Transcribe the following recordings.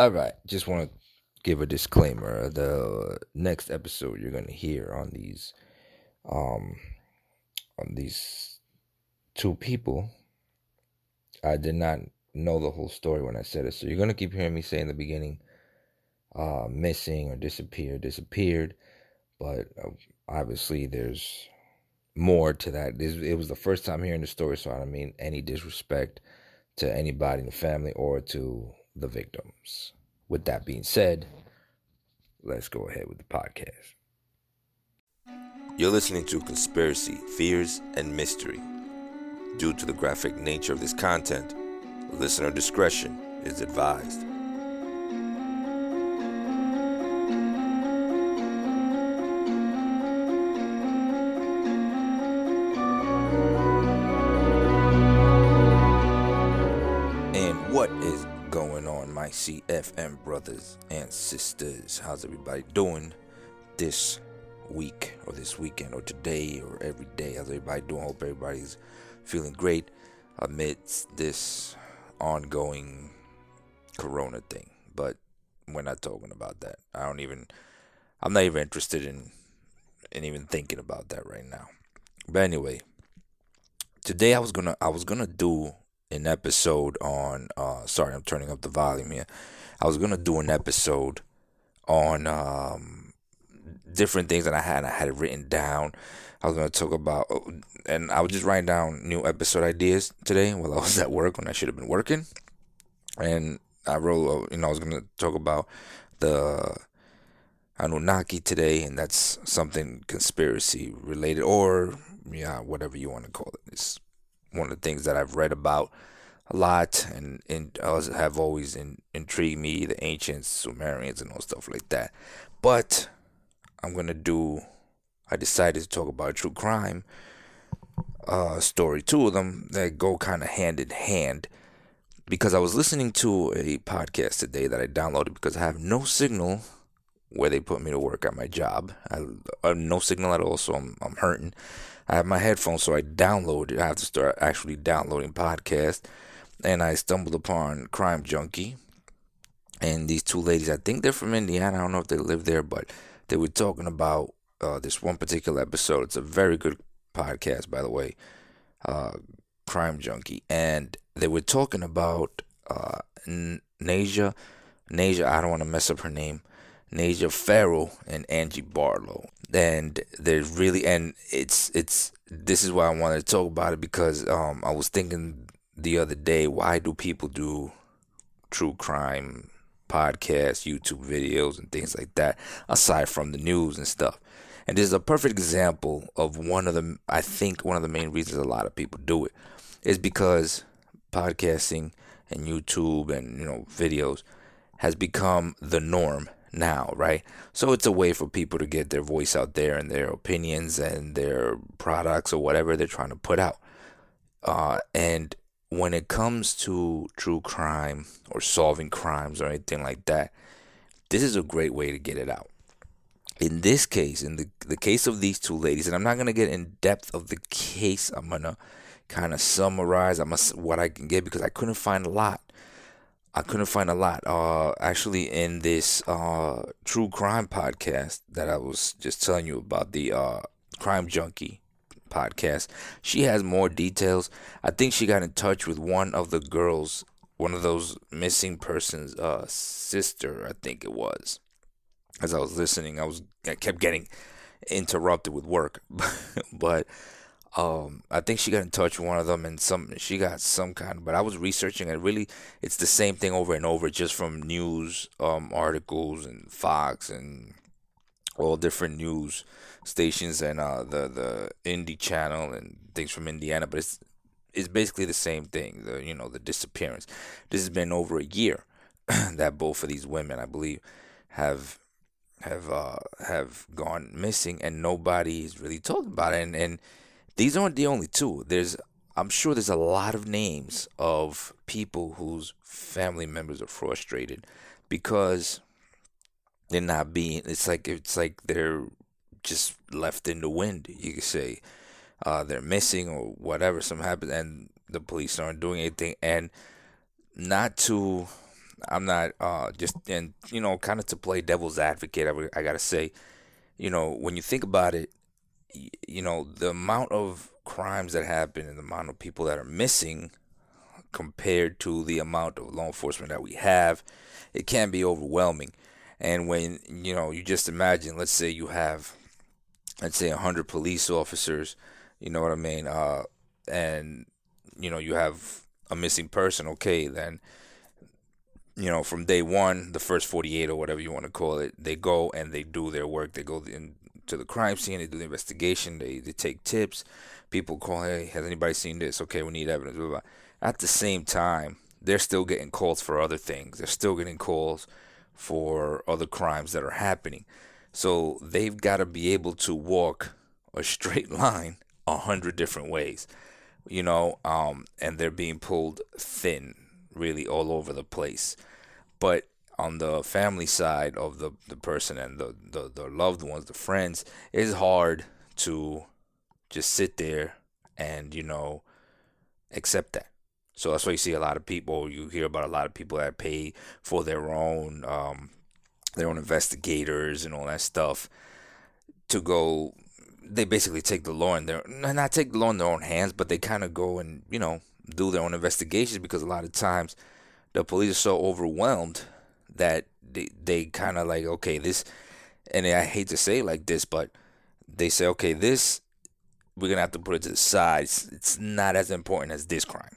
All right, just want to give a disclaimer. The next episode you're gonna hear on these, um, on these two people. I did not know the whole story when I said it, so you're gonna keep hearing me say in the beginning, uh, missing or disappeared, disappeared, but uh, obviously there's more to that. It was the first time hearing the story, so I don't mean any disrespect to anybody in the family or to the victims. With that being said, let's go ahead with the podcast. You're listening to Conspiracy, Fears, and Mystery. Due to the graphic nature of this content, listener discretion is advised. CFM brothers and sisters. How's everybody doing this week or this weekend or today or every day? How's everybody doing? Hope everybody's feeling great amidst this ongoing corona thing. But we're not talking about that. I don't even I'm not even interested in in even thinking about that right now. But anyway, today I was gonna I was gonna do an episode on uh sorry i'm turning up the volume here. I was gonna do an episode on um different things that i had i had it written down. I was gonna talk about oh, and i was just writing down new episode ideas today while i was at work when i should have been working. And i wrote uh, you know i was gonna talk about the anunnaki today and that's something conspiracy related or yeah whatever you want to call it. It's one of the things that I've read about a lot and, and have always in, intrigued me, the ancients, Sumerians, and all stuff like that. But I'm gonna do. I decided to talk about a true crime uh, story, two of them that go kind of hand in hand. Because I was listening to a podcast today that I downloaded because I have no signal where they put me to work at my job. I, I have no signal at all, so I'm I'm hurting. I have my headphones, so I downloaded. I have to start actually downloading podcasts, and I stumbled upon Crime Junkie, and these two ladies. I think they're from Indiana. I don't know if they live there, but they were talking about uh, this one particular episode. It's a very good podcast, by the way. Uh, Crime Junkie, and they were talking about uh, Nasia. Nasia, I don't want to mess up her name. Nasia Ferrell and Angie Barlow and there's really and it's it's this is why I wanted to talk about it because um I was thinking the other day why do people do true crime podcasts, YouTube videos and things like that aside from the news and stuff. And this is a perfect example of one of the I think one of the main reasons a lot of people do it is because podcasting and YouTube and you know videos has become the norm now, right? So it's a way for people to get their voice out there and their opinions and their products or whatever they're trying to put out. Uh, and when it comes to true crime or solving crimes or anything like that, this is a great way to get it out. In this case, in the the case of these two ladies, and I'm not gonna get in depth of the case. I'm gonna kind of summarize. I'm what I can get because I couldn't find a lot. I couldn't find a lot. Uh, actually, in this uh, true crime podcast that I was just telling you about, the uh, Crime Junkie podcast, she has more details. I think she got in touch with one of the girls, one of those missing persons' uh, sister, I think it was. As I was listening, I was I kept getting interrupted with work, but um, I think she got in touch with one of them, and some she got some kind. But I was researching, and really, it's the same thing over and over, just from news um, articles and Fox and all different news stations and uh, the the indie channel and things from Indiana. But it's it's basically the same thing. The you know the disappearance. This has been over a year that both of these women, I believe, have have uh, have gone missing, and nobody's really talked about it. And and these aren't the only two. There's I'm sure there's a lot of names of people whose family members are frustrated because they're not being it's like it's like they're just left in the wind, you could say. Uh, they're missing or whatever, something happens and the police aren't doing anything and not to I'm not uh, just and you know kind of to play devil's advocate. I, I gotta say, you know, when you think about it, you know the amount of crimes that happen and the amount of people that are missing compared to the amount of law enforcement that we have, it can be overwhelming. And when you know, you just imagine, let's say you have, let's say, hundred police officers, you know what I mean, uh, and you know you have a missing person. Okay, then you know from day one, the first forty-eight or whatever you want to call it, they go and they do their work. They go into the crime scene, they do the investigation, they they take tips. People call, hey, has anybody seen this? Okay, we need evidence. Blah, blah. At the same time, they're still getting calls for other things. They're still getting calls for other crimes that are happening. So they've got to be able to walk a straight line a hundred different ways, you know, um, and they're being pulled thin really all over the place. But on the family side of the, the person and the, the, the loved ones, the friends, it's hard to just sit there and, you know, accept that. So that's why you see a lot of people. You hear about a lot of people that pay for their own um, their own investigators and all that stuff to go. They basically take the law in their not take the law in their own hands, but they kind of go and you know do their own investigations because a lot of times the police are so overwhelmed that they they kind of like okay this, and I hate to say like this, but they say okay this we're gonna have to put it to the side. It's, it's not as important as this crime.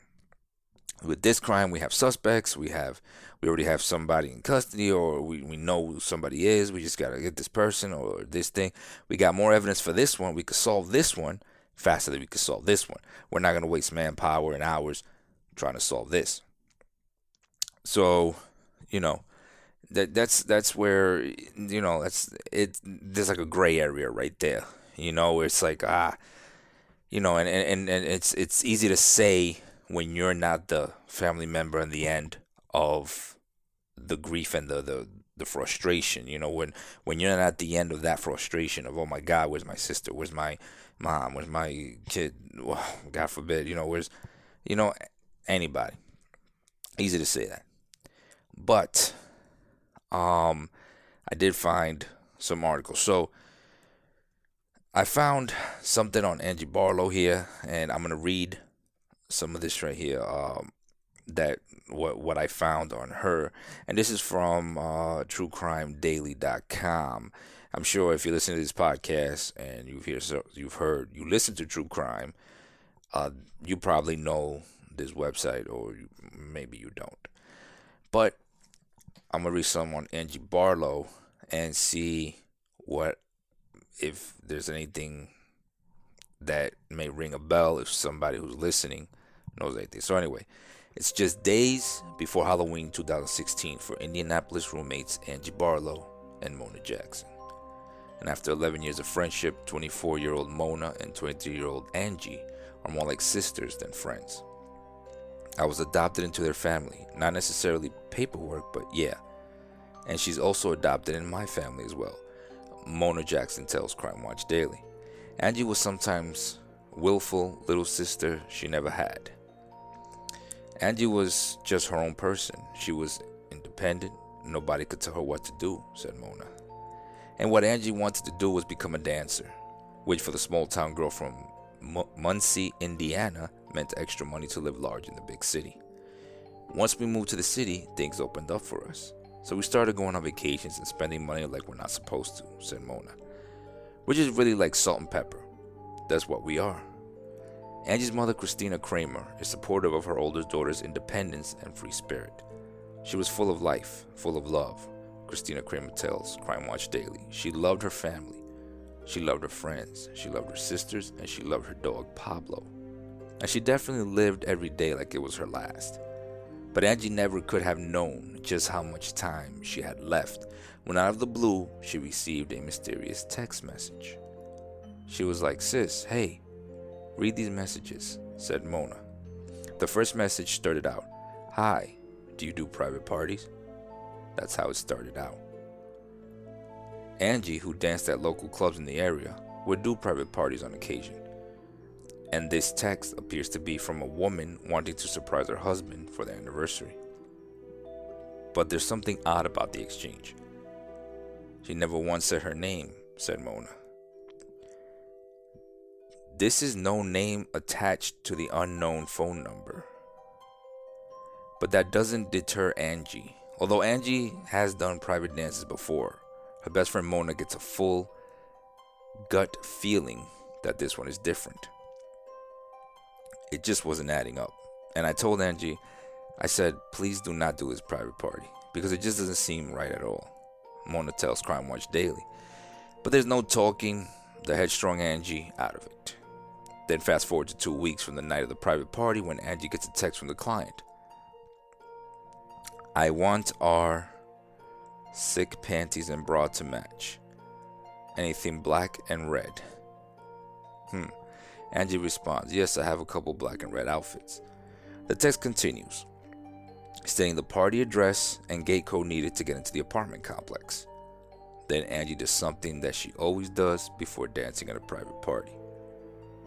With this crime we have suspects we have we already have somebody in custody or we, we know who somebody is we just got to get this person or this thing. We got more evidence for this one we could solve this one faster than we could solve this one. We're not to waste manpower and hours trying to solve this. So you know that that's that's where you know that's it there's like a gray area right there you know it's like ah you know and and, and it's it's easy to say when you're not the family member in the end of the grief and the, the the frustration you know when when you're not at the end of that frustration of oh my god where's my sister? Where's my mom? Where's my kid? Well god forbid you know where's you know anybody. Easy to say that. But um i did find some articles so i found something on angie barlow here and i'm to read some of this right here um, that what what I found on her, and this is from uh, TrueCrimeDaily.com. I'm sure if you listen to this podcast and you've hear you've heard you listen to True Crime, uh, you probably know this website, or you, maybe you don't. But I'm gonna read some on Angie Barlow and see what if there's anything that may ring a bell if somebody who's listening knows anything. So anyway, it's just days before Halloween 2016 for Indianapolis roommates Angie Barlow and Mona Jackson. And after 11 years of friendship, 24 year old Mona and 23 year old Angie are more like sisters than friends. I was adopted into their family, not necessarily paperwork, but yeah. And she's also adopted in my family as well. Mona Jackson tells Crime Watch Daily. Angie was sometimes willful little sister she never had. Angie was just her own person. She was independent. Nobody could tell her what to do, said Mona. And what Angie wanted to do was become a dancer, which for the small town girl from M- Muncie, Indiana, meant extra money to live large in the big city. Once we moved to the city, things opened up for us. So we started going on vacations and spending money like we're not supposed to, said Mona. Which is really like salt and pepper. That's what we are. Angie's mother, Christina Kramer, is supportive of her older daughter's independence and free spirit. She was full of life, full of love. Christina Kramer tells Crime Watch Daily. She loved her family. She loved her friends. She loved her sisters, and she loved her dog, Pablo. And she definitely lived every day like it was her last. But Angie never could have known just how much time she had left when, out of the blue, she received a mysterious text message. She was like, Sis, hey, Read these messages, said Mona. The first message started out Hi, do you do private parties? That's how it started out. Angie, who danced at local clubs in the area, would do private parties on occasion. And this text appears to be from a woman wanting to surprise her husband for their anniversary. but there's something odd about the exchange. She never once said her name, said Mona. This is no name attached to the unknown phone number. But that doesn't deter Angie. Although Angie has done private dances before, her best friend Mona gets a full gut feeling that this one is different. It just wasn't adding up. And I told Angie, I said, please do not do his private party because it just doesn't seem right at all. Mona tells Crime Watch Daily. But there's no talking the headstrong Angie out of it. Then fast forward to two weeks from the night of the private party when Angie gets a text from the client. I want our sick panties and bra to match. Anything black and red. Hmm. Angie responds, Yes, I have a couple black and red outfits. The text continues, stating the party address and gate code needed to get into the apartment complex. Then Angie does something that she always does before dancing at a private party.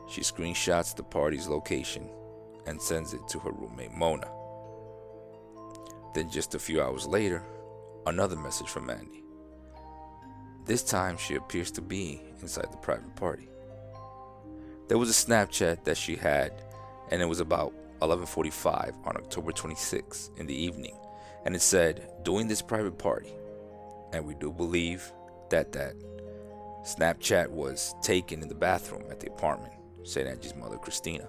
She screenshots the party's location and sends it to her roommate Mona. Then, just a few hours later, another message from Andy. This time, she appears to be inside the private party. There was a Snapchat that she had, and it was about 11:45 on October 26 in the evening, and it said, "Doing this private party." And we do believe that that Snapchat was taken in the bathroom at the apartment, said Angie's mother, Christina.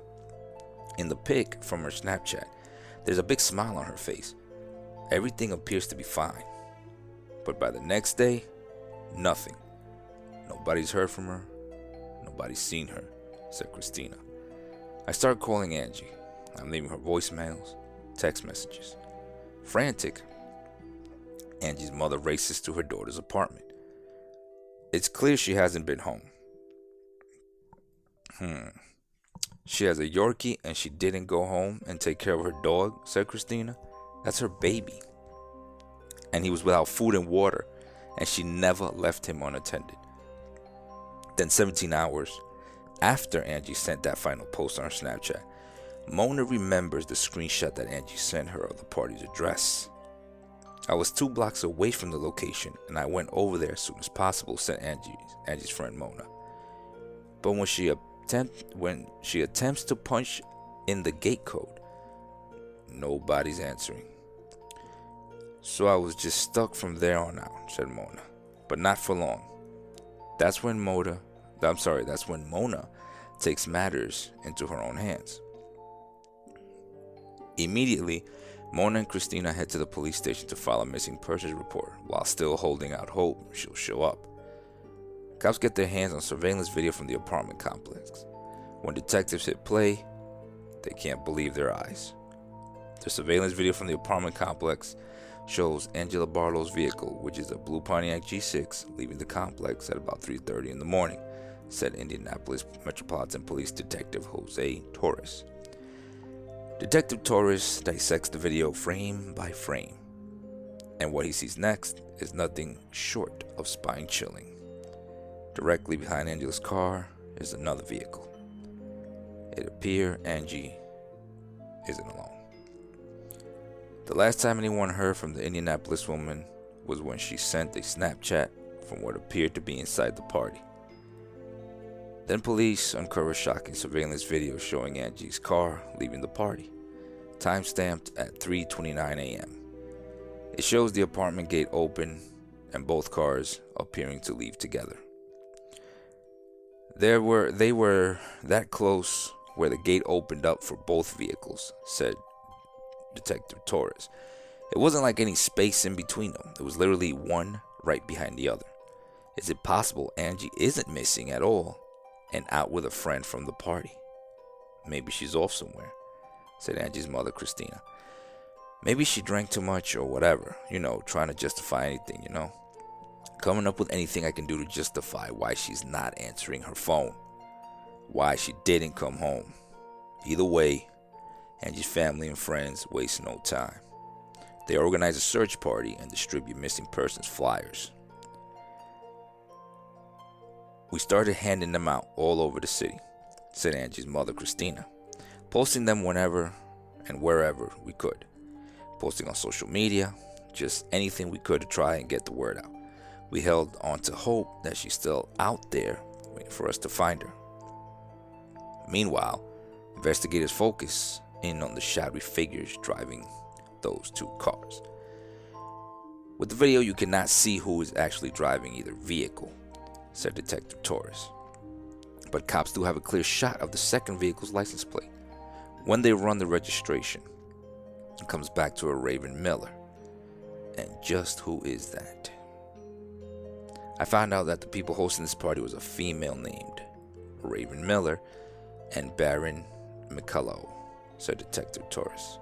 In the pic from her Snapchat, there's a big smile on her face. Everything appears to be fine. But by the next day, nothing. Nobody's heard from her. Nobody's seen her, said Christina. I start calling Angie. I'm leaving her voicemails, text messages. Frantic, Angie's mother races to her daughter's apartment. It's clear she hasn't been home. Hmm. She has a Yorkie and she didn't go home and take care of her dog, said Christina. That's her baby. And he was without food and water, and she never left him unattended. Then, 17 hours after Angie sent that final post on her Snapchat, Mona remembers the screenshot that Angie sent her of the party's address. I was two blocks away from the location and I went over there as soon as possible, said Angie's, Angie's friend Mona. But when she attempt when she attempts to punch in the gate code, nobody's answering. So I was just stuck from there on out, said Mona. But not for long. That's when Mona I'm sorry, that's when Mona takes matters into her own hands. Immediately, Mona and Christina head to the police station to file a missing persons report while still holding out hope she'll show up. Cops get their hands on surveillance video from the apartment complex. When detectives hit play, they can't believe their eyes. The surveillance video from the apartment complex shows Angela Barlow's vehicle, which is a blue Pontiac G6, leaving the complex at about 3:30 in the morning, said Indianapolis Metropolitan Police Detective Jose Torres. Detective Torres dissects the video frame by frame, and what he sees next is nothing short of spine chilling. Directly behind Angela's car is another vehicle. It appears Angie isn't alone. The last time anyone heard from the Indianapolis woman was when she sent a Snapchat from what appeared to be inside the party. Then police uncover shocking surveillance video showing Angie's car leaving the party, time-stamped at 3:29 a.m. It shows the apartment gate open and both cars appearing to leave together. There were they were that close where the gate opened up for both vehicles, said Detective Torres. It wasn't like any space in between them. It was literally one right behind the other. Is it possible Angie isn't missing at all and out with a friend from the party. Maybe she's off somewhere, said Angie's mother, Christina. Maybe she drank too much or whatever, you know, trying to justify anything, you know. Coming up with anything I can do to justify why she's not answering her phone, why she didn't come home. Either way, Angie's family and friends waste no time. They organize a search party and distribute missing persons flyers. We started handing them out all over the city, said Angie's mother, Christina, posting them whenever and wherever we could, posting on social media, just anything we could to try and get the word out. We held on to hope that she's still out there waiting for us to find her. Meanwhile, investigators focus in on the shadowy figures driving those two cars. With the video, you cannot see who is actually driving either vehicle, said Detective Torres. But cops do have a clear shot of the second vehicle's license plate. When they run the registration, it comes back to a Raven Miller. And just who is that? I found out that the people hosting this party was a female named Raven Miller and Baron McCullough, said Detective Torres.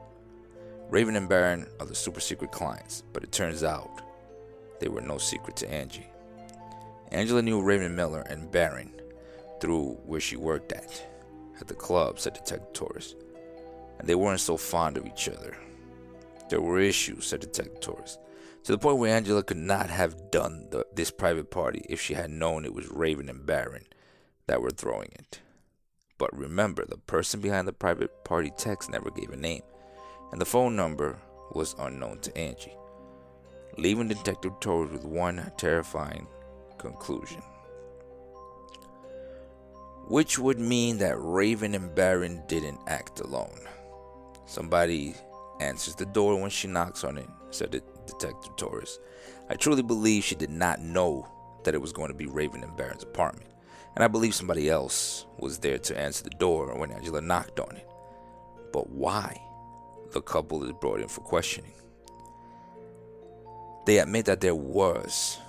Raven and Baron are the super secret clients, but it turns out they were no secret to Angie. Angela knew Raven Miller and Barron through where she worked at, at the club, said Detective Torres, and they weren't so fond of each other. There were issues, said Detective Torres, to the point where Angela could not have done the, this private party if she had known it was Raven and Barron that were throwing it. But remember, the person behind the private party text never gave a name, and the phone number was unknown to Angie, leaving Detective Torres with one terrifying conclusion. Which would mean that Raven and Baron didn't act alone. Somebody answers the door when she knocks on it, said Detective Torres. I truly believe she did not know that it was going to be Raven and Baron's apartment, and I believe somebody else was there to answer the door when Angela knocked on it. But why? The couple is brought in for questioning. They admit that there was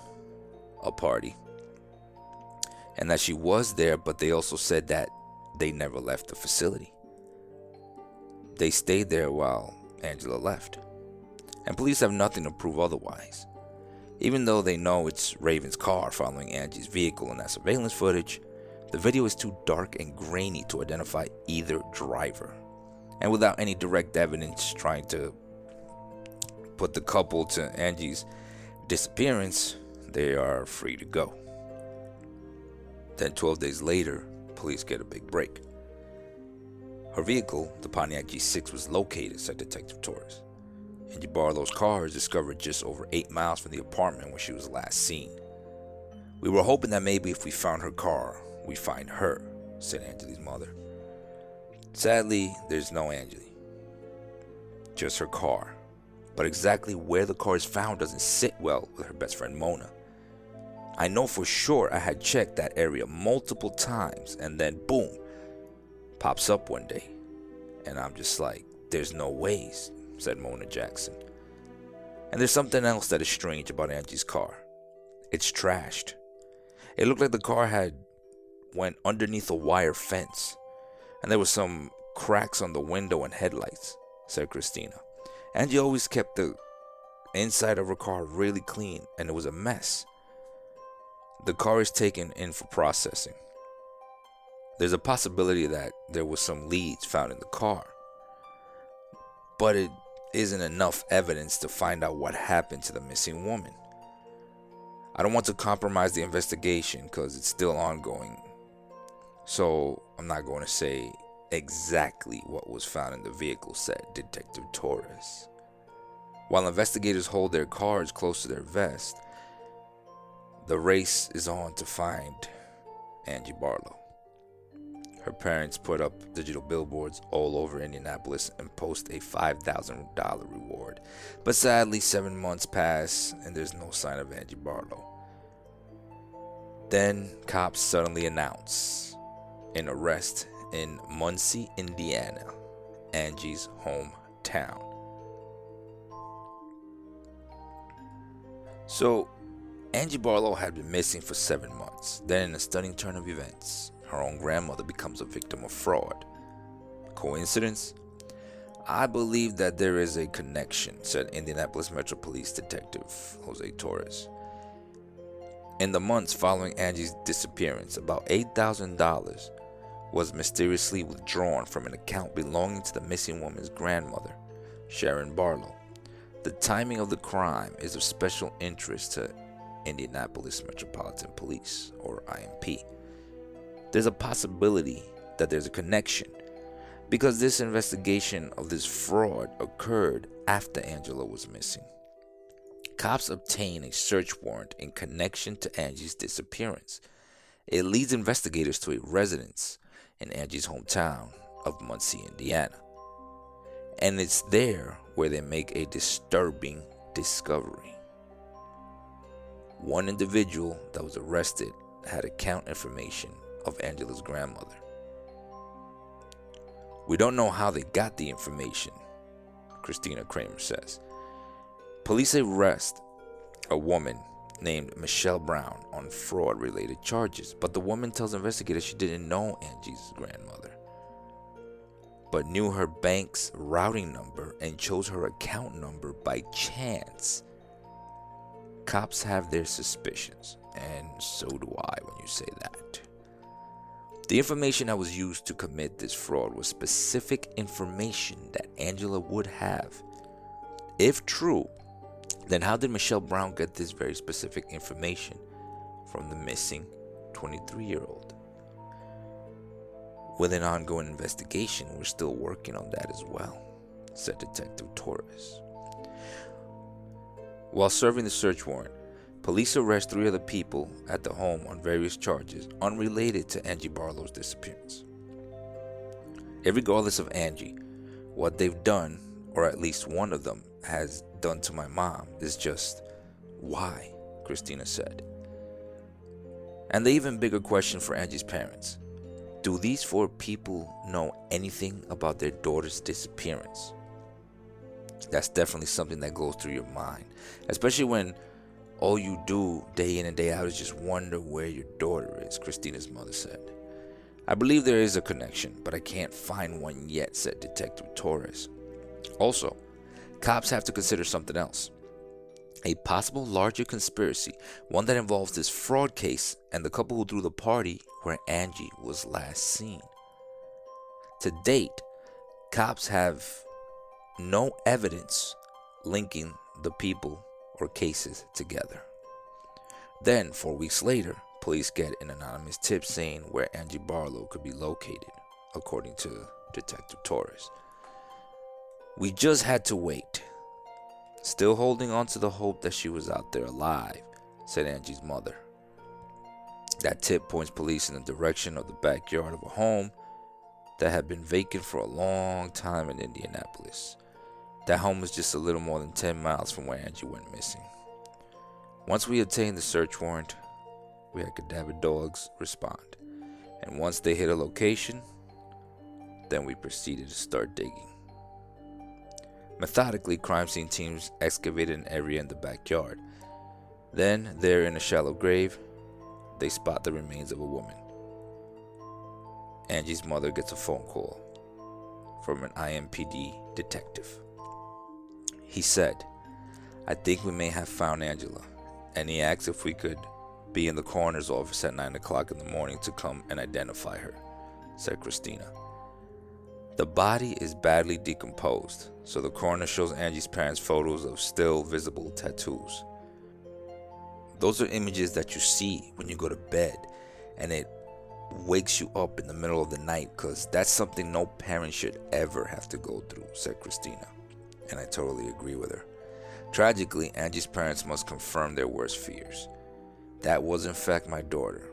a party and that she was there, but they also said that they never left the facility. They stayed there while Angela left. And police have nothing to prove otherwise. Even though they know it's Raven's car following Angie's vehicle in that surveillance footage, the video is too dark and grainy to identify either driver. And without any direct evidence trying to put the couple to Angie's disappearance, they are free to go. Then, 12 days later, police get a big break. Her vehicle, the Pontiac G6, was located, said Detective Torres. Angie Barlow's car is discovered just over 8 miles from the apartment where she was last seen. We were hoping that maybe if we found her car, we'd find her, said Angeli's mother. Sadly, there's no Angeli, just her car. But exactly where the car is found doesn't sit well with her best friend Mona. I know for sure I had checked that area multiple times and then boom, pops up one day. And I'm just like, there's no ways, said Mona Jackson. And there's something else that is strange about Angie's car. It's trashed. It looked like the car had went underneath a wire fence. And there was some cracks on the window and headlights, said Christina. Angie always kept the inside of her car really clean and it was a mess. The car is taken in for processing. There's a possibility that there was some leads found in the car, but it isn't enough evidence to find out what happened to the missing woman. I don't want to compromise the investigation because it's still ongoing, so I'm not going to say exactly what was found in the vehicle, said Detective Torres. While investigators hold their cards close to their vest, the race is on to find Angie Barlow. Her parents put up digital billboards all over Indianapolis and post a $5,000 reward. But sadly, seven months pass and there's no sign of Angie Barlow. Then cops suddenly announce an arrest in Muncie, Indiana, Angie's hometown. So, Angie Barlow had been missing for seven months. Then, in a stunning turn of events, her own grandmother becomes a victim of fraud. Coincidence? I believe that there is a connection, said Indianapolis Metro Police Detective Jose Torres. In the months following Angie's disappearance, about $8,000 was mysteriously withdrawn from an account belonging to the missing woman's grandmother, Sharon Barlow. The timing of the crime is of special interest to Indianapolis Metropolitan Police, or IMP. There's a possibility that there's a connection because this investigation of this fraud occurred after Angela was missing. cops obtain a search warrant in connection to Angie's disappearance. It leads investigators to a residence in Angie's hometown of Muncie, Indiana. And it's there where they make a disturbing discovery. One individual that was arrested had account information of Angela's grandmother. We don't know how they got the information, Christina Kramer says. Police arrest a woman named Michelle Brown on fraud related charges, but the woman tells investigators she didn't know Angie's grandmother, but knew her bank's routing number and chose her account number by chance. Cops have their suspicions, and so do I when you say that. The information that was used to commit this fraud was specific information that Angela would have. If true, then how did Michelle Brown get this very specific information from the missing 23 year old? With an ongoing investigation, we're still working on that as well, said Detective Torres. While serving the search warrant, police arrest three other people at the home on various charges unrelated to Angie Barlow's disappearance. Regardless of Angie, what they've done, or at least one of them, has done to my mom is just why, Christina said. And the even bigger question for Angie's parents do these four people know anything about their daughter's disappearance? That's definitely something that goes through your mind, especially when all you do day in and day out is just wonder where your daughter is, Christina's mother said. I believe there is a connection, but I can't find one yet, said Detective Torres. Also, cops have to consider something else a possible larger conspiracy, one that involves this fraud case and the couple who threw the party where Angie was last seen. To date, cops have no evidence linking the people or cases together. Then, four weeks later, police get an anonymous tip saying where Angie Barlow could be located, according to Detective Torres. We just had to wait. Still holding on to the hope that she was out there alive, said Angie's mother. That tip points police in the direction of the backyard of a home that had been vacant for a long time in Indianapolis. That home was just a little more than 10 miles from where Angie went missing. Once we obtained the search warrant, we had cadaver dogs respond. And once they hit a location, then we proceeded to start digging. Methodically, crime scene teams excavated an area in the backyard. Then, there in a shallow grave, they spot the remains of a woman. Angie's mother gets a phone call from an IMPD detective. He said, I think we may have found Angela, and he asked if we could be in the coroner's office at 9 o'clock in the morning to come and identify her, said Christina. The body is badly decomposed, so the coroner shows Angie's parents photos of still visible tattoos. Those are images that you see when you go to bed and it wakes you up in the middle of the night because that's something no parent should ever have to go through, said Christina. And I totally agree with her. Tragically, Angie's parents must confirm their worst fears. That was, in fact, my daughter,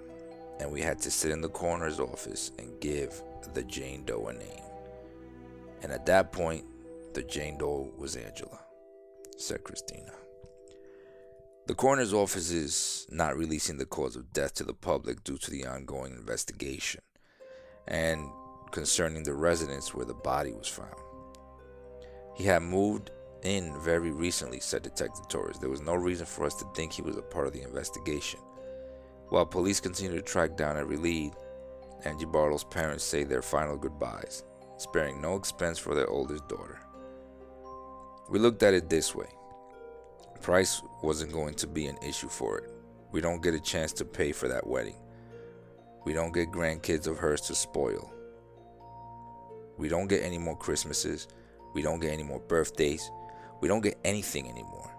and we had to sit in the coroner's office and give the Jane Doe a name. And at that point, the Jane Doe was Angela, said Christina. The coroner's office is not releasing the cause of death to the public due to the ongoing investigation and concerning the residence where the body was found. He had moved in very recently, said Detective Torres. There was no reason for us to think he was a part of the investigation. While police continue to track down every lead, Angie Barlow's parents say their final goodbyes sparing no expense for their oldest daughter. We looked at it this way price wasn't going to be an issue for it. We don't get a chance to pay for that wedding. We don't get grandkids of hers to spoil. We don't get any more Christmases. We don't get any more birthdays. We don't get anything anymore.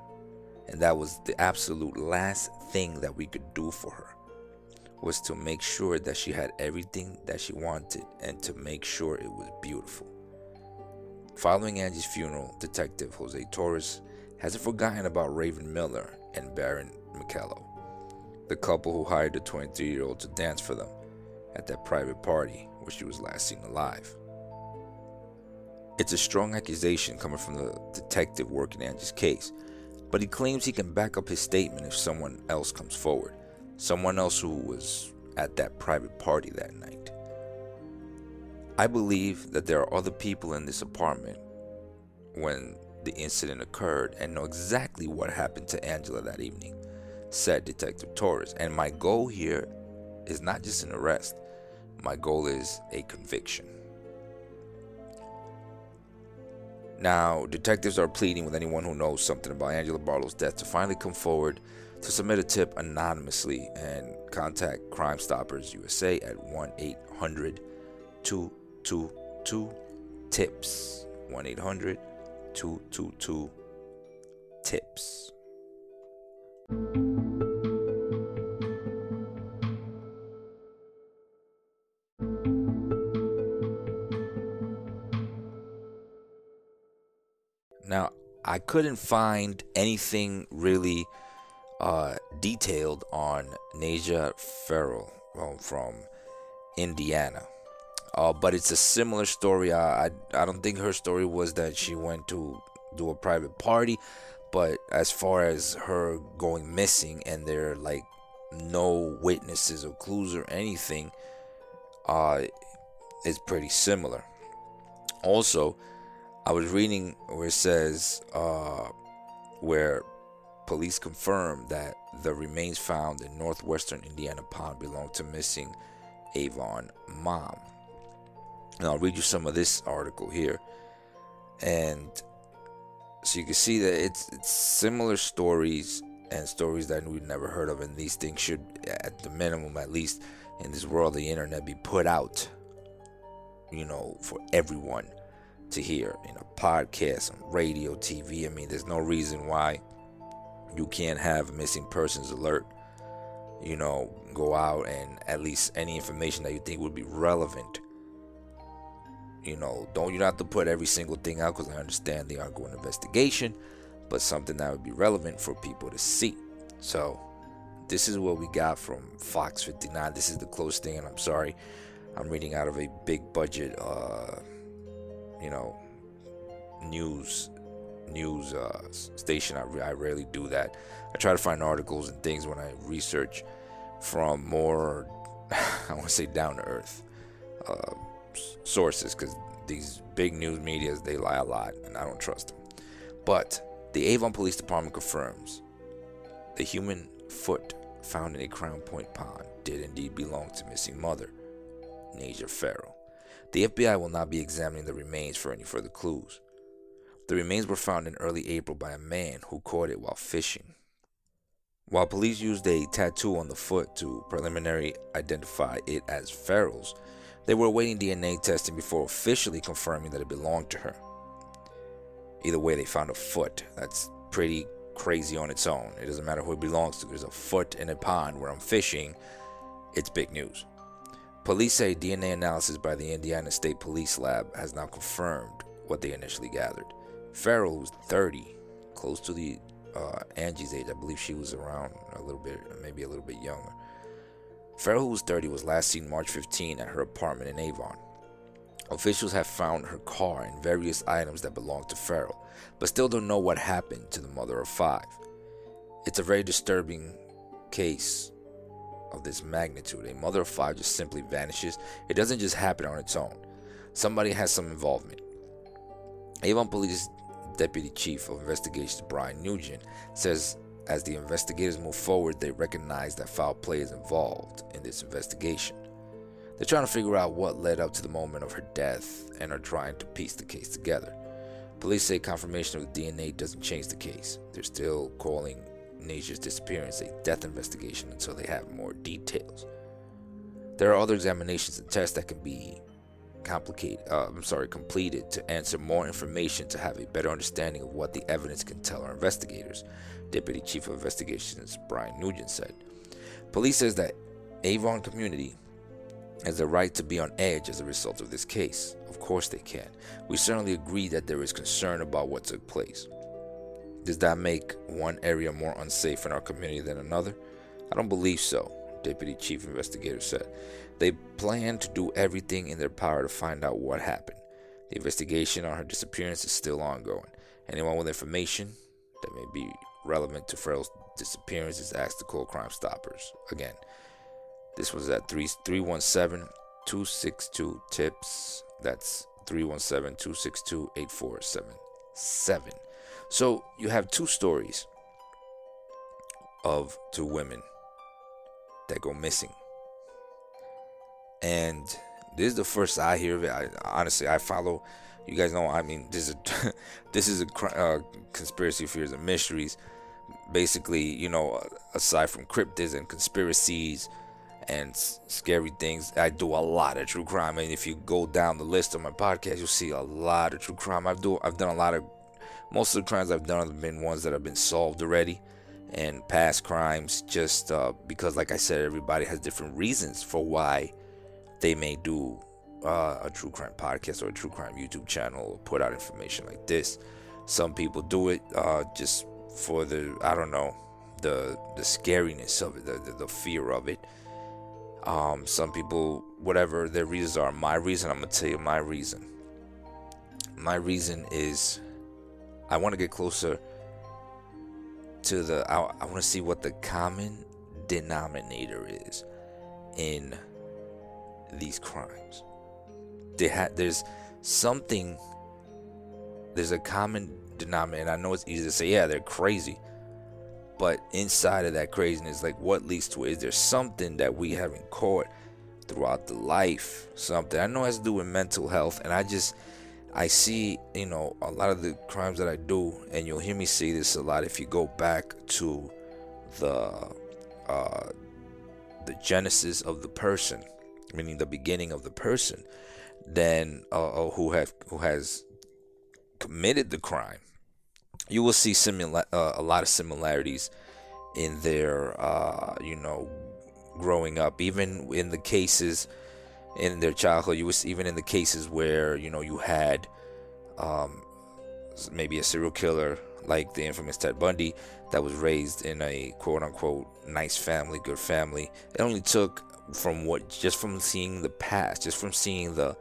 And that was the absolute last thing that we could do for her was to make sure that she had everything that she wanted and to make sure it was beautiful. Following Angie's funeral, Detective Jose Torres hasn't forgotten about Raven Miller and Baron McCullough, the couple who hired the 23 year old to dance for them at that private party where she was last seen alive. It's a strong accusation coming from the detective working Angie's case, but he claims he can back up his statement if someone else comes forward, someone else who was at that private party that night. I believe that there are other people in this apartment when the incident occurred and know exactly what happened to Angela that evening, said Detective Torres. And my goal here is not just an arrest, my goal is a conviction. Now, detectives are pleading with anyone who knows something about Angela Barlow's death to finally come forward to submit a tip anonymously and contact Crime Stoppers USA at 1 800 222 TIPS. 1 800 222 TIPS. Couldn't find anything really uh, detailed on Najah Ferrell um, from Indiana. Uh, but it's a similar story. I, I I don't think her story was that she went to do a private party, but as far as her going missing and there like no witnesses or clues or anything, uh, it's pretty similar. Also, I was reading where it says uh, where police confirmed that the remains found in northwestern Indiana Pond belonged to missing Avon mom. And I'll read you some of this article here. And so you can see that it's, it's similar stories and stories that we've never heard of. And these things should, at the minimum, at least in this world the internet, be put out, you know, for everyone to hear in a podcast, on radio, TV. I mean, there's no reason why you can't have missing persons alert. You know, go out and at least any information that you think would be relevant you know, don't you have to put every single thing out because I understand the ongoing investigation, but something that would be relevant for people to see. So, this is what we got from Fox 59. This is the close thing, and I'm sorry, I'm reading out of a big budget, uh, you know, news news uh, station. I, I rarely do that. I try to find articles and things when I research from more, I want to say, down to earth. Uh, sources because these big news medias they lie a lot and I don't trust them. But the Avon Police Department confirms the human foot found in a Crown Point pond did indeed belong to missing mother, Nasia Ferrell. The FBI will not be examining the remains for any further clues. The remains were found in early April by a man who caught it while fishing. While police used a tattoo on the foot to preliminarily identify it as Ferrell's, they were awaiting DNA testing before officially confirming that it belonged to her. Either way, they found a foot. That's pretty crazy on its own. It doesn't matter who it belongs to. There's a foot in a pond where I'm fishing. It's big news. Police say DNA analysis by the Indiana State Police Lab has now confirmed what they initially gathered. Ferrell, was 30, close to the uh, Angie's age, I believe she was around a little bit, maybe a little bit younger, Ferrell, who was 30, was last seen March 15 at her apartment in Avon. Officials have found her car and various items that belonged to Ferrell, but still don't know what happened to the mother of five. It's a very disturbing case of this magnitude. A mother of five just simply vanishes. It doesn't just happen on its own. Somebody has some involvement. Avon Police Deputy Chief of Investigations Brian Nugent says as the investigators move forward, they recognize that foul play is involved in this investigation. They're trying to figure out what led up to the moment of her death and are trying to piece the case together. Police say confirmation of DNA doesn't change the case. They're still calling Nasia's disappearance a death investigation until they have more details. There are other examinations and tests that can be complicated, uh, I'm sorry, completed to answer more information to have a better understanding of what the evidence can tell our investigators. Deputy Chief of Investigations Brian Nugent said. Police says that Avon community has the right to be on edge as a result of this case. Of course they can. We certainly agree that there is concern about what took place. Does that make one area more unsafe in our community than another? I don't believe so, Deputy Chief Investigator said. They plan to do everything in their power to find out what happened. The investigation on her disappearance is still ongoing. Anyone with information that may be relevant to Ferrell's disappearance is asked to call Crime Stoppers. Again, this was at 317 262 TIPS. That's 317 262 8477. So you have two stories of two women that go missing. And this is the first I hear of it. I, honestly, I follow. You guys know. I mean, this is a, this is a uh, conspiracy theories and mysteries. Basically, you know, aside from cryptids and conspiracies and scary things, I do a lot of true crime. And if you go down the list of my podcast, you'll see a lot of true crime. I've do I've done a lot of most of the crimes I've done have been ones that have been solved already and past crimes just uh, because like i said everybody has different reasons for why they may do uh, a true crime podcast or a true crime youtube channel or put out information like this. Some people do it uh, just for the i don't know the the scariness of it the, the, the fear of it. Um, some people whatever their reasons are my reason i'm gonna tell you my reason. My reason is i want to get closer to the I, I want to see what the common denominator is in these crimes. They ha- there's something there's a common denominator. I know it's easy to say, yeah, they're crazy. But inside of that craziness, like what leads to it? Is there something that we haven't caught throughout the life? Something I know has to do with mental health, and I just I see, you know, a lot of the crimes that I do, and you'll hear me say this a lot if you go back to the uh, the genesis of the person, meaning the beginning of the person, then uh, uh, who have who has committed the crime, you will see similar uh, a lot of similarities in their uh, you know growing up, even in the cases in their childhood. You was even in the cases where you know you had um, maybe a serial killer like the infamous Ted Bundy that was raised in a quote unquote nice family, good family. It only took from what just from seeing the past, just from seeing the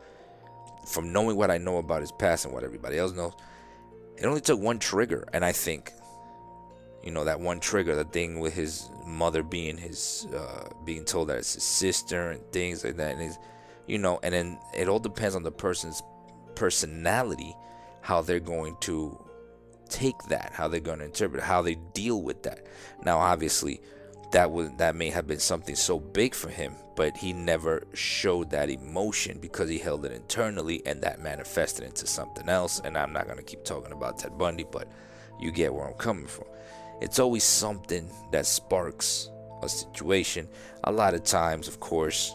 from knowing what I know about his past and what everybody else knows. It only took one trigger, and I think you know that one trigger the thing with his mother being his uh, being told that it's his sister and things like that and his you know, and then it all depends on the person's personality, how they're going to take that, how they're going to interpret, how they deal with that. Now, obviously, that was that may have been something so big for him, but he never showed that emotion because he held it internally, and that manifested into something else. And I'm not going to keep talking about Ted Bundy, but you get where I'm coming from. It's always something that sparks a situation. A lot of times, of course,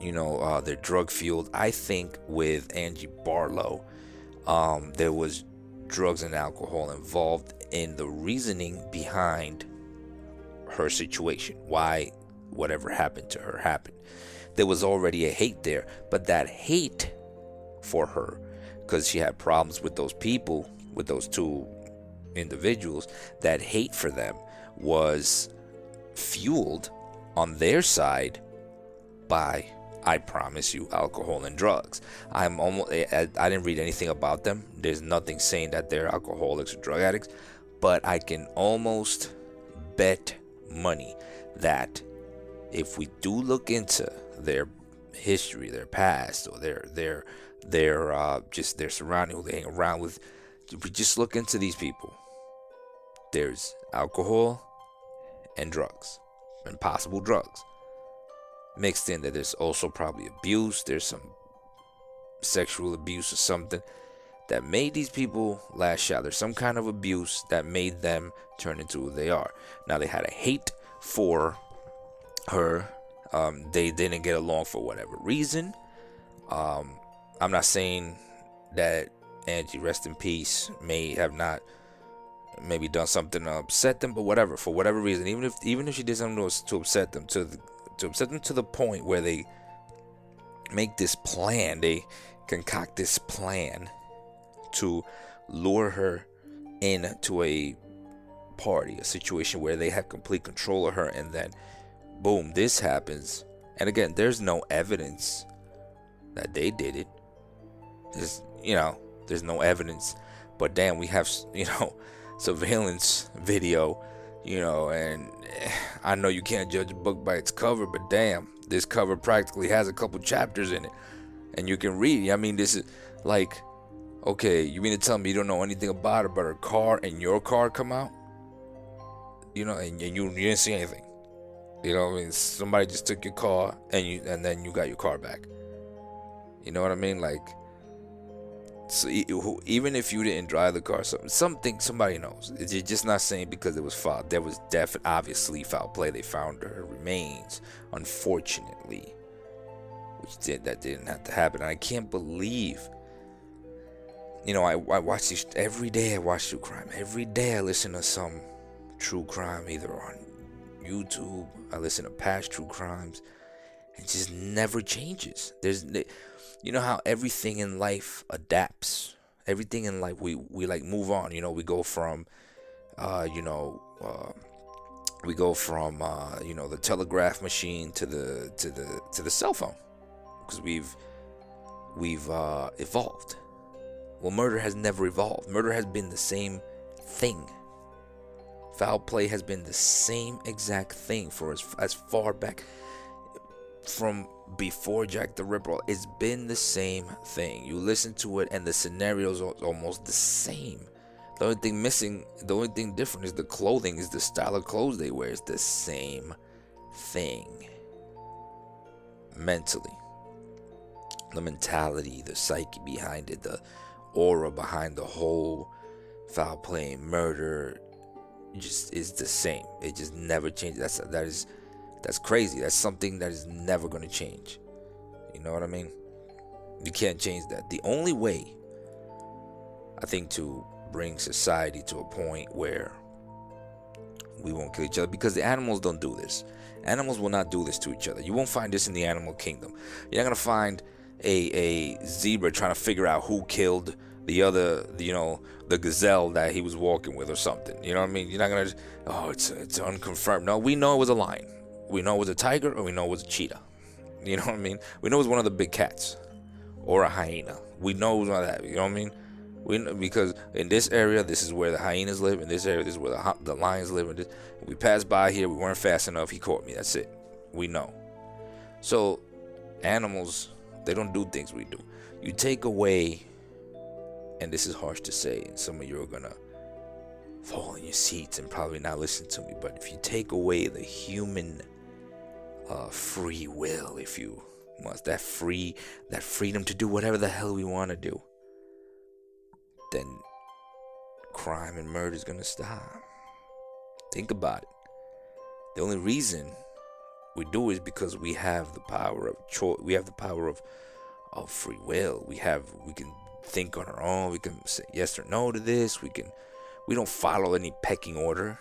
you know, uh, they're drug fueled. I think with Angie Barlow, um, there was drugs and alcohol involved in the reasoning behind her situation. Why whatever happened to her happened. There was already a hate there, but that hate for her, because she had problems with those people, with those two individuals, that hate for them was fueled on their side by I promise you, alcohol and drugs. I'm almost, I, I didn't read anything about them. There's nothing saying that they're alcoholics or drug addicts, but I can almost bet money that if we do look into their history, their past, or their their their uh, just their surrounding, who they hang around with, if we just look into these people, there's alcohol and drugs, and possible drugs mixed in that there's also probably abuse, there's some sexual abuse or something that made these people lash out. There's some kind of abuse that made them turn into who they are. Now they had a hate for her. Um, they didn't get along for whatever reason. Um, I'm not saying that Angie, rest in peace, may have not maybe done something to upset them, but whatever, for whatever reason, even if even if she did something to upset them, to the to upset them to the point where they make this plan, they concoct this plan to lure her into a party, a situation where they have complete control of her, and then boom, this happens. And again, there's no evidence that they did it. There's, you know, there's no evidence. But damn, we have, you know, surveillance video, you know, and I know you can't judge a book by its cover, but damn, this cover practically has a couple chapters in it. And you can read. I mean, this is like, okay, you mean to tell me you don't know anything about it, but her car and your car come out? You know, and, and you, you didn't see anything. You know, I mean, somebody just took your car and you, and then you got your car back. You know what I mean? Like, so even if you didn't drive the car, something somebody knows. You're just not saying because it was foul. There was definitely, obviously foul play. They found her remains, unfortunately, which did that didn't have to happen. And I can't believe. You know, I, I watch these every day. I watch true crime every day. I listen to some true crime either on YouTube. I listen to past true crimes. It just never changes. There's you know how everything in life adapts. Everything in life we we like move on. You know, we go from, uh, you know, uh, we go from uh, you know the telegraph machine to the to the to the cell phone because we've we've uh, evolved. Well, murder has never evolved. Murder has been the same thing. Foul play has been the same exact thing for as as far back from before Jack the Ripper. It's been the same thing. You listen to it, and the scenarios are almost the same. The only thing missing, the only thing different is the clothing, is the style of clothes they wear. It's the same thing. Mentally, the mentality, the psyche behind it, the aura behind the whole foul play, murder, just is the same. It just never changes. That's that is that's crazy. That's something that is never going to change. You know what I mean? You can't change that. The only way, I think, to bring society to a point where we won't kill each other because the animals don't do this. Animals will not do this to each other. You won't find this in the animal kingdom. You're not gonna find a a zebra trying to figure out who killed the other, you know, the gazelle that he was walking with or something. You know what I mean? You're not gonna, oh, it's it's unconfirmed. No, we know it was a lion. We know it was a tiger or we know it was a cheetah. You know what I mean? We know it was one of the big cats or a hyena. We know it was one of that. You know what I mean? We know, because in this area, this is where the hyenas live. In this area, this is where the, the lions live. And we passed by here. We weren't fast enough. He caught me. That's it. We know. So animals, they don't do things we do. You take away, and this is harsh to say, and some of you are gonna fall in your seats and probably not listen to me. But if you take away the human uh, free will, if you must, that free, that freedom to do whatever the hell we want to do, then crime and murder is gonna stop. Think about it. The only reason we do is because we have the power of choice. We have the power of of free will. We have we can think on our own. We can say yes or no to this. We can we don't follow any pecking order.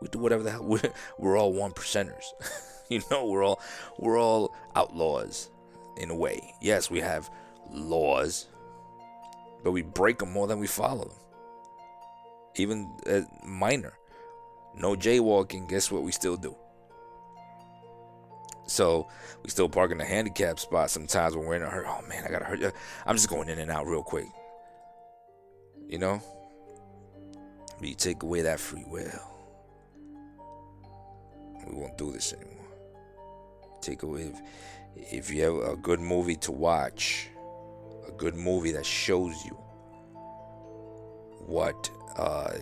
We do whatever the hell. We're, we're all one percenters. you know, we're all we're all outlaws in a way. Yes, we have laws, but we break them more than we follow them. Even uh, minor, no jaywalking. Guess what? We still do. So we still park in the handicap spot sometimes when we're in a hurry. Oh man, I gotta hurt you. I'm just going in and out real quick. You know, you take away that free will. We won't do this anymore. Take away if, if you have a good movie to watch, a good movie that shows you what uh,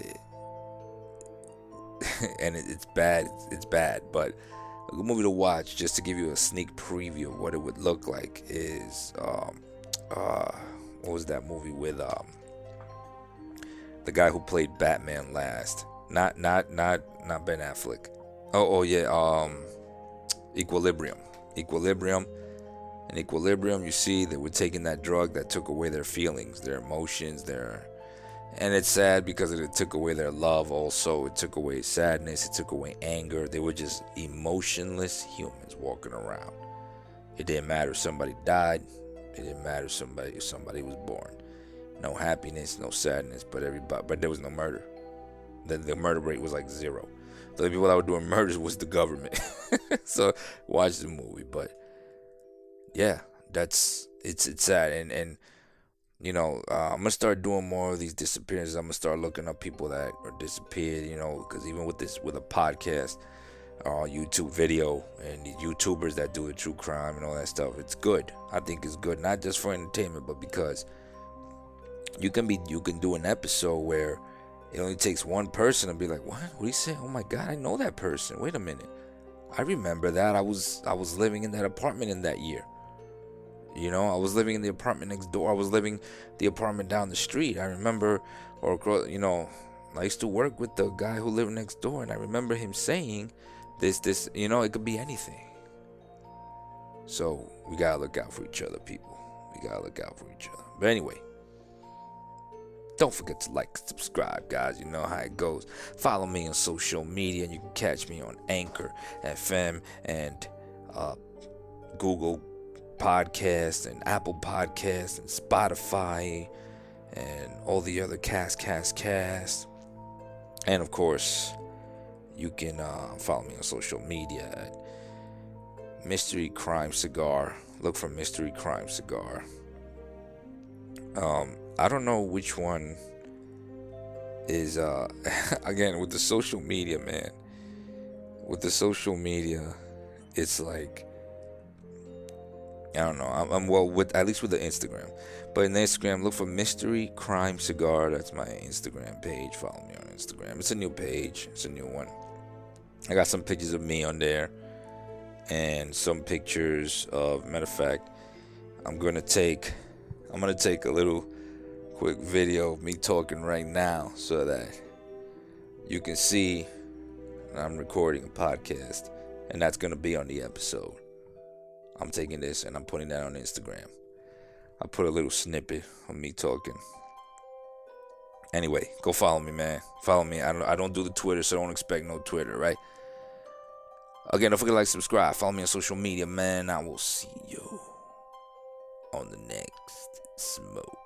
and it, it's bad it's bad but a good movie to watch just to give you a sneak preview of what it would look like is um uh what was that movie with um the guy who played Batman last. Not not not not Ben Affleck. Oh oh yeah, um Equilibrium. Equilibrium. In Equilibrium, you see that we're taking that drug that took away their feelings, their emotions, their and it's sad because it took away their love also. It took away sadness, it took away anger. They were just emotionless humans walking around. It didn't matter if somebody died. It didn't matter if somebody if somebody was born no happiness, no sadness, but everybody, but there was no murder. The, the murder rate was like zero. The only people that were doing murders was the government. so watch the movie, but yeah, that's it's it's sad, and and you know uh, I'm gonna start doing more of these disappearances. I'm gonna start looking up people that are disappeared. You know, because even with this with a podcast, uh, YouTube video, and the YouTubers that do the true crime and all that stuff, it's good. I think it's good, not just for entertainment, but because you can be you can do an episode where it only takes one person to be like, "What? What do you say? Oh my God, I know that person. Wait a minute, I remember that. I was I was living in that apartment in that year. You know, I was living in the apartment next door. I was living the apartment down the street. I remember, or you know, I used to work with the guy who lived next door, and I remember him saying, "This, this, you know, it could be anything." So we gotta look out for each other, people. We gotta look out for each other. But anyway, don't forget to like subscribe, guys. You know how it goes. Follow me on social media, and you can catch me on Anchor FM and uh, Google Podcasts and Apple Podcasts and Spotify and all the other cast, cast, cast. And of course, you can uh, follow me on social media at Mystery Crime Cigar. Look for Mystery Crime Cigar. Um, I don't know which one is uh again with the social media, man. With the social media, it's like I don't know. I'm, I'm, well with at least with the Instagram, but in Instagram, look for Mystery Crime Cigar. That's my Instagram page. Follow me on Instagram. It's a new page. It's a new one. I got some pictures of me on there, and some pictures of. Matter of fact, I'm gonna take. I'm gonna take a little quick video of me talking right now so that you can see I'm recording a podcast, and that's gonna be on the episode. I'm taking this and I'm putting that on Instagram. I put a little snippet of me talking. Anyway, go follow me, man. Follow me. I don't I don't do the Twitter, so don't expect no Twitter, right? Again, don't forget to like, subscribe, follow me on social media, man. I will see you on the next smoke.